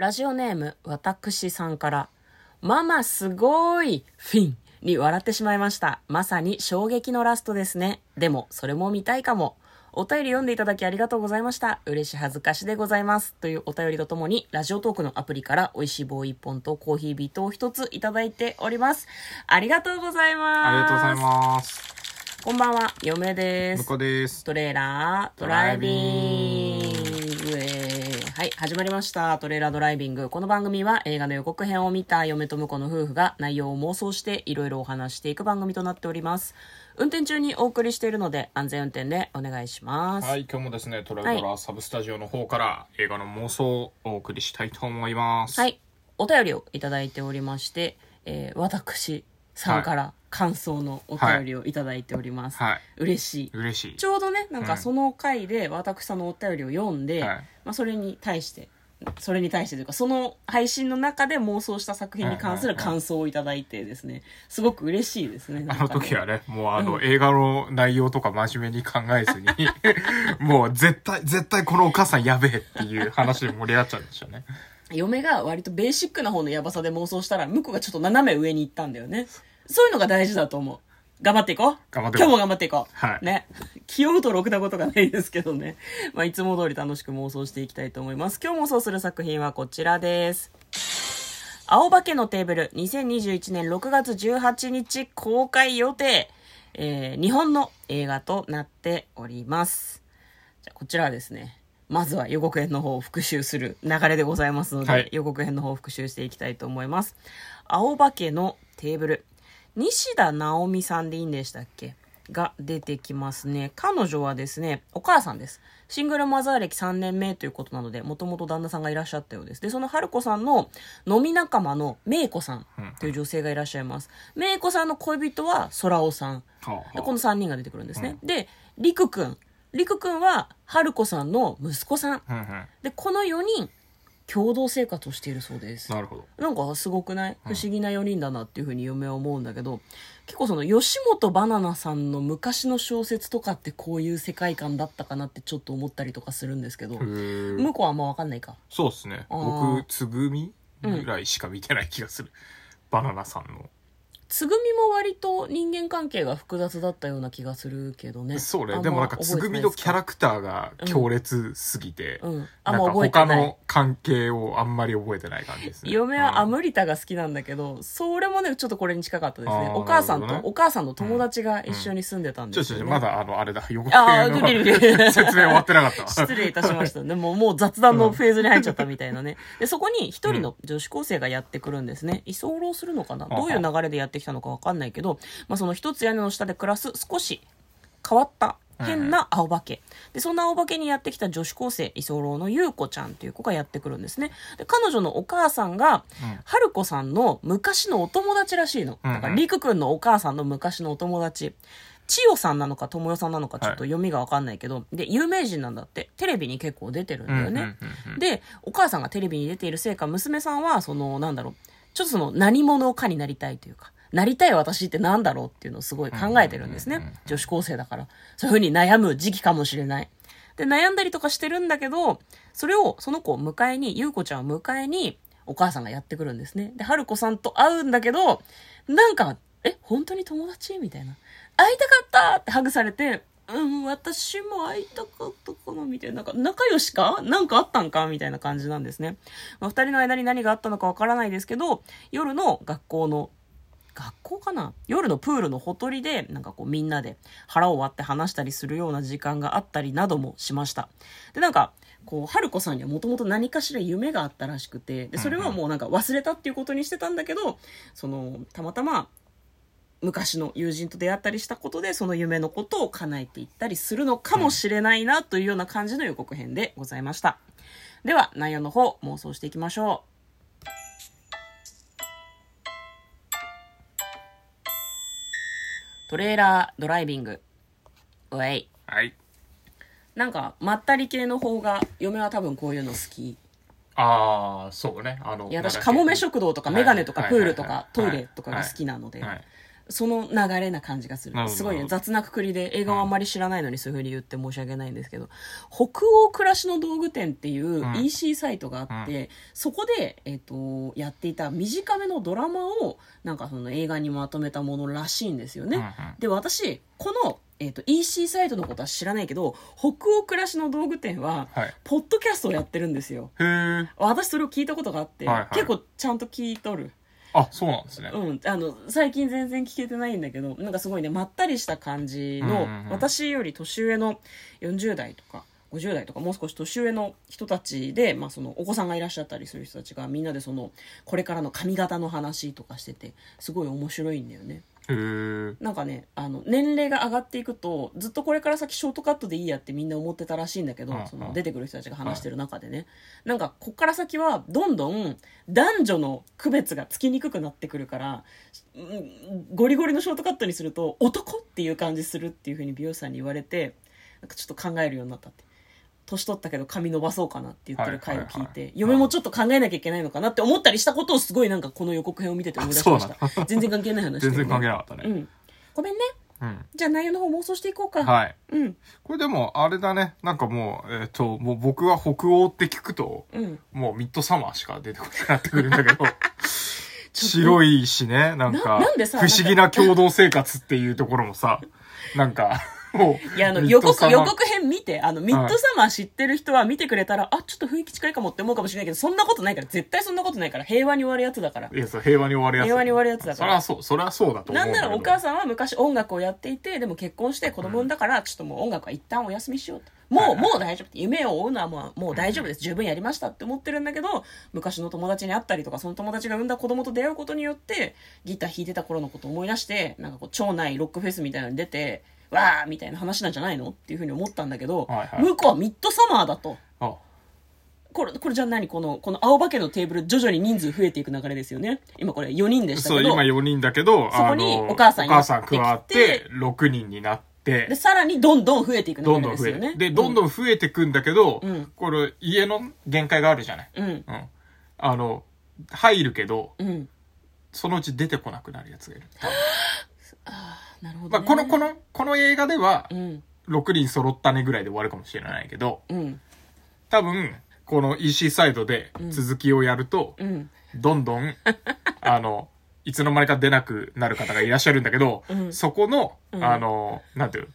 ラジオネーム、私さんから、ママすごいフィンに笑ってしまいました。まさに衝撃のラストですね。でも、それも見たいかも。お便り読んでいただきありがとうございました。嬉し恥ずかしでございます。というお便りとともに、ラジオトークのアプリから美味しい棒1本とコーヒービートを1ついただいております。ありがとうございます。ありがとうございます。す。こんばんは、嫁です向。こうです。トレーラードライビング始まりました。トレーラードライビング。この番組は映画の予告編を見た嫁と婿の夫婦が内容を妄想していろいろお話していく番組となっております。運転中にお送りしているので安全運転でお願いします。はい、今日もですね、トラドラサブスタジオの方から映画の妄想をお送りしたいと思います。はい。お便りをいただいておりまして、えー私さんから感想のお便りをいただいております。はい。嬉しい。嬉しい。ちょうどね、なんうんかその回で私さんのお便りを読んで、はいまあそれに対して、それに対してというか、その配信の中で妄想した作品に関する感想をいただいてですね、すごく嬉しいですね。あの時はね。ね、もうあの、映画の内容とか真面目に考えずに、もう絶対、絶対このお母さんやべえっていう話で盛り上がっちゃうんでしょうね。嫁が割とベーシックな方のヤバさで妄想したら、向こうがちょっと斜め上に行ったんだよね。そういうのが大事だと思う。頑張っていこう。頑張っていこう今日も頑張っていこう。はいね。気負うとろくなことがないですけどね。まあ、いつも通り楽しく妄想していきたいと思います。今日妄想する作品はこちらです。青化けのテーブル、2021年6月18日公開予定。えー日本の映画となっております。じゃあこちらはですね、まずは予告編の方を復習する流れでございますので、はい予告編の方を復習していきたいと思います。青化けのテーブル。西田直美さんでいいんでしたっけ？が出てきますね。彼女はですね、お母さんです。シングルマザー歴3年目ということなので、もともと旦那さんがいらっしゃったようです。で、その春子さんの飲み仲間の芽子さんという女性がいらっしゃいます。芽子さんの恋人は空尾さん。はあでこの3人が出てくるんですね。で、りくくん。りくくんは、春子さんの息子さん。で、この4人、共同生活をしているそうです。なるほど。なんかすごくない？不思議な4人だなっていうふうに嫁は思うんだけど、結構その吉本バナナさんの昔の小説とかってこういう世界観だったかなってちょっと思ったりとかするんですけど、向こうはあんま分かんないか？そうですね。僕、つぐみぐらいしか見てない気がする。バナナさんの。つぐみも割と人間関係が複雑だったような気がするけどね。そうね。でもなんか、つぐみのキャラクターが強烈すぎて、うん。あんなんかま覚え。他の関係をあんまり覚えてない感じですね。嫁はアうんムリタが好きなんだけど、それもね、ちょっとこれに近かったですね。お母さんと、ねお母さんの友達が一緒に住んでたんちょちょちょ、ですよね。まだあの、あれだ、予告ああ、編グリグリの説明終わってなかったわ。失礼いたしました。でももう雑談のフェーズに入っちゃったみたいなね。で、そこに一人の女子高生がやってくるんですね。居候するのかな？どういう流れでやってきたのかわかんないけど、まあその一つ屋根の下で暮らす少し変わった変な青化け。で、そんな青化けにやってきた女子高生、居候の優子ちゃんっていう子がやってくるんですね。で、彼女のお母さんが、春子さんの昔のお友達らしいの。うんうんだから、りくくんのお母さんの昔のお友達。千代さんなのか智代さんなのかちょっと読みがわかんないけど、で、有名人なんだって。テレビに結構出てるんだよね。うんうんうんうんで、お母さんがテレビに出ているせいか、娘さんは、その、なんだろう、ちょっとその、何者かになりたいというか、なりたい私ってなんだろうっていうのをすごい考えてるんですね。女子高生だから。そういうふうに悩む時期かもしれない。で、悩んだりとかしてるんだけど、それを、その子を迎えに、優子ちゃんを迎えに、お母さんがやってくるんですね。で、春子さんと会うんだけど、なんか、え、本当に友達みたいな。会いたかったってハグされて、うん、私も会いたかったかなみたいな。なんか、仲良しか？なんかあったんか？みたいな感じなんですね。まあ、二人の間に何があったのかわからないですけど、夜の学校の学校かな？夜のプールのほとりで、なんかこうみんなで腹を割って話したりするような時間があったりなどもしました。で、なんか、こう、春子さんにはもともと何かしら夢があったらしくて、で、それはもうなんか忘れたっていうことにしてたんだけど、その、たまたま、昔の友人と出会ったりしたことで、その夢のことを叶えていったりするのかもしれないな、というような感じの予告編でございました。では、内容の方、妄想していきましょう。トレーラードライビング。おい。はい。なんか、まったり系の方が、嫁は多分こういうの好き。ああ、そうね。あの、いや、私、カモメ食堂とか、はいメガネとか、はいプールとかはい、トイレとかが好きなのではい。その流れな感じがする。すごいね。雑なくくりで映画をあんまり知らないのにそういうふうに言って申し訳ないんですけど北欧暮らしの道具店っていううん。EC サイトがあって、そこで、えっとやっていた短めのドラマをなんかその映画にまとめたものらしいんですよね、で私この、えっと EC サイトのことは知らないけど北欧暮らしの道具店は、はい。ポッドキャストをやってるんですよ。私それを聞いたことがあって、はいはい。結構ちゃんと聞いとるあ、そうなんですね。うん、あの最近全然聞けてないんだけどなんかすごいねまったりした感じの、うんうんうん私より年上の40代とか50代とかもう少し年上の人たちで、まあ、そのお子さんがいらっしゃったりする人たちがみんなでそのこれからの髪型の話とかしててすごい面白いんだよね。なんかねあの年齢が上がっていくとずっとこれから先ショートカットでいいやってみんな思ってたらしいんだけど、うんうん。その出てくる人たちが話してる中でね、なんかこっから先はどんどん男女の区別がつきにくくなってくるからうんゴリゴリのショートカットにすると男っていう感じするっていうふうに美容師さんに言われてなんかちょっと考えるようになったって。年取ったけど髪伸ばそうかなって言ってる回を聞いて、嫁もちょっと考えなきゃいけないのかなって思ったりしたことをすごいなんかこの予告編を見てて思い出しました全然関係ない話だけど全然関係なかったね。うん。ごめんね。うん。じゃあ内容の方妄想していこうか。はい。うん。これでも、あれだね。なんかもう、えっ、と、もう僕は北欧って聞くと、うん。もうミッドサマーしか出てこなくなってくるんだけど、白いしね、なんか、ん不思議な共同生活っていうところもさ、なんか、いや、あの、予告、予告編見て、あの、ミッドサマー知ってる人は見てくれたら、あ、ちょっと雰囲気近いかもって思うかもしれないけど、そんなことないから、絶対そんなことないから、平和に終わるやつだから。いや、そう、平和に終わるやつ。平和に終わるやつだからそりゃそう、そりゃそうだと思う。なんならお母さんは昔音楽をやっていて、でも結婚して子供産んだから、ちょっともう音楽は一旦お休みしようと。もう、もう大丈夫って。夢を追うのはもうもう大丈夫です。十分やりましたって思ってるんだけど、昔の友達に会ったりとか、その友達が産んだ子供と出会うことによって、ギター弾いてた頃のことを思い出して、なんかこう、町内ロックフェスみたいなのに出て、わーみたいな話なんじゃないのっていうふうに思ったんだけど、はいはい向こうはミッドサマーだと。あ、これ、これじゃあ何この、この青化けのテーブル、徐々に人数増えていく流れですよね。今これ4人でしたそう、けど。今4人だけど、そこにお母さんお母さん加わってきてて、6人になってで、、さらにどんどん増えていく流れどんどん増えですよね。で、どんどん増えてくんだけど、うんこれ、家の限界があるじゃない。うん。うん。うん。あの、入るけど、うん。そのうち出てこなくなるやつがいる。なるほど、まあ、ね。この、この、この映画ではう、ん。6人揃ったねぐらいで終わるかもしれないけど、うん。多分、この EC サイドで続きをやると、うん。どんどん、あの、いつの間にか出なくなる方がいらっしゃるんだけど、うんそこの、うんあの、なんていうの？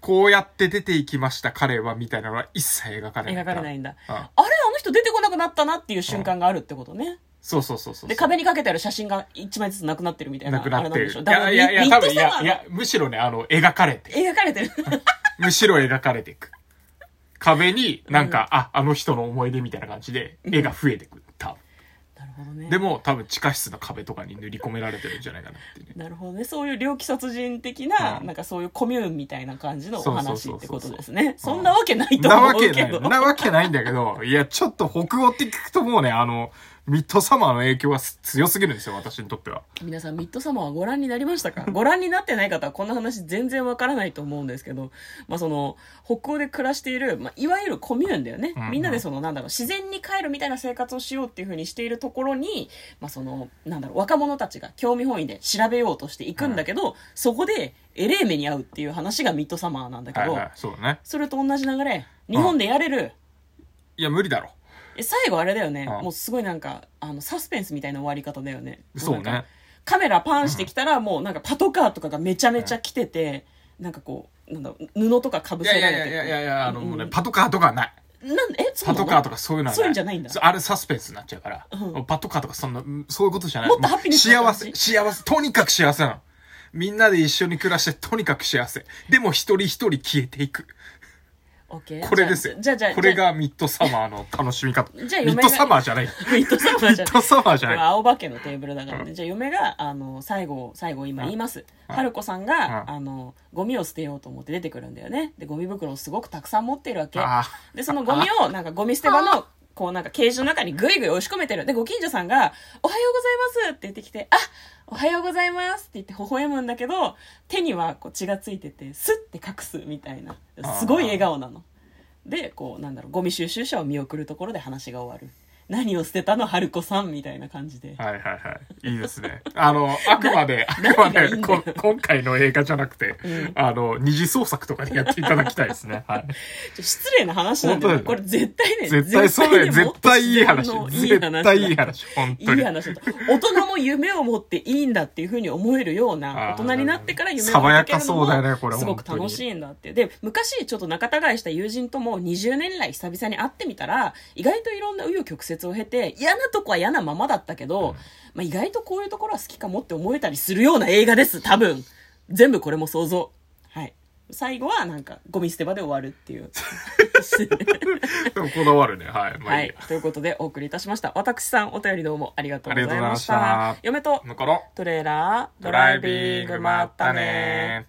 こうやって出ていきました彼は、みたいなのは一切描かれない。描かれないんだ。うんあれあの人出てこなくなったなっていう瞬間があるってことね。そうそうそうそう。で、壁にかけてある写真が一枚ずつなくなってるみたいな。なくなってる。いやいやいや、ミ多分、いや、いや、むしろね、あの、描かれて、描かれてる。むしろ描かれていく。壁になんか、あ、あの人の思い出みたいな感じで、絵が増えてくる。多分。なるほどね。でも、多分地下室の壁とかに塗り込められてるんじゃないかなっていうね。なるほどね。そういう猟奇殺人的な、うんなんかそういうコミューンみたいな感じのお話ってことですね。そんなわけないとな思わけない。うけど。なわけないんだけど、いや、ちょっと北欧って聞くともうね、あの、ミッドサマーの影響はす強すぎるんですよ、私にとっては。皆さんミッドサマーはご覧になりましたか？ご覧になってない方はこんな話全然わからないと思うんですけど、まあその、北欧で暮らしている、まあいわゆるコミューンだよね。うんうんみんなでその、なんだろう、自然に帰るみたいな生活をしようっていうふうにしているところに、まあその、なんだろう、若者たちが興味本位で調べようとしていくんだけど、そこでエレー目に遭うっていう話がミッドサマーなんだけど、はいはい、そね。それと同じ流れ、日本でやれる、いや、無理だろ。え最後あれだよね、うんもうすごいなんかあのサスペンスみたいな終わり方だよねそうねなんかカメラパンしてきたら、もうなんかパトカーとかがめちゃめちゃ来てて、なんかこうなんだろう布とかかぶいやいやせられていやいやいや、あの、もうね、うんパトカーとかはない。なんでえそうなの？パトカーとかそういうのは。そういうんじゃないんだそうあれサスペンスになっちゃうから。うんパトカーとかそんな、うんそういうことじゃない。もっとハッピーネスな幸感じせ、幸せ、とにかく幸せなの。みんなで一緒に暮らしてとにかく幸せ。でも一人一人消えていく。オッケーこれですよ。じゃあじゃあこれがミッドサマーの楽しみ方。じゃあ嫁がミッドサマーじゃない。ミッドサマーじゃないミッドサマーじゃない。青化けのテーブルだからね。じゃあ嫁が、あの、最後、最後今言います。春子さんが、うんあの、ゴミを捨てようと思って出てくるんだよね。で、ゴミ袋をすごくたくさん持ってるわけ。あで、そのゴミを、なんかゴミ捨て場の、こうなんかケージの中にぐいぐい押し込めてる。で、ご近所さんが、おはようございますって言ってきて、あおはようございますって言って微笑むんだけど、手にはこう血がついてて、スッて隠すみたいな。すごい笑顔なの。で、こう、なんだろう、ゴミ収集車を見送るところで話が終わる。何を捨てたの春子さんみたいな感じで。はいはいはい。いいですね。あの、あくまで、あくまで今回の映画じゃなくて、うんあの、二次創作とかでやっていただきたいですね。はい。失礼な話なんだよね。こ本れ絶対ね、絶対そうだよ。ね絶対いい話。絶対いい話。本当に。いい話だと。大人も夢を持っていいんだっていうふうに思えるような、大人になってから夢を爽やか持ってけるのそうだよねこれもすごく楽しいんだって。で、昔ちょっと仲違いした友人とも20年来久々に会ってみたら、意外といろんな紆余曲折を経て、嫌なとこは嫌なままだったけど、まあ、意外とこういうところは好きかもって思えたりするような映画です、多分。全部これも想像。はい。最後はなんかゴミ捨て場で終わるっていう。でもこだわるね。はい。まあはいいいや。。ということでお送りいたしました。私さんお便りどうもありがとうございました。した嫁とトレーラードドライビング、まったね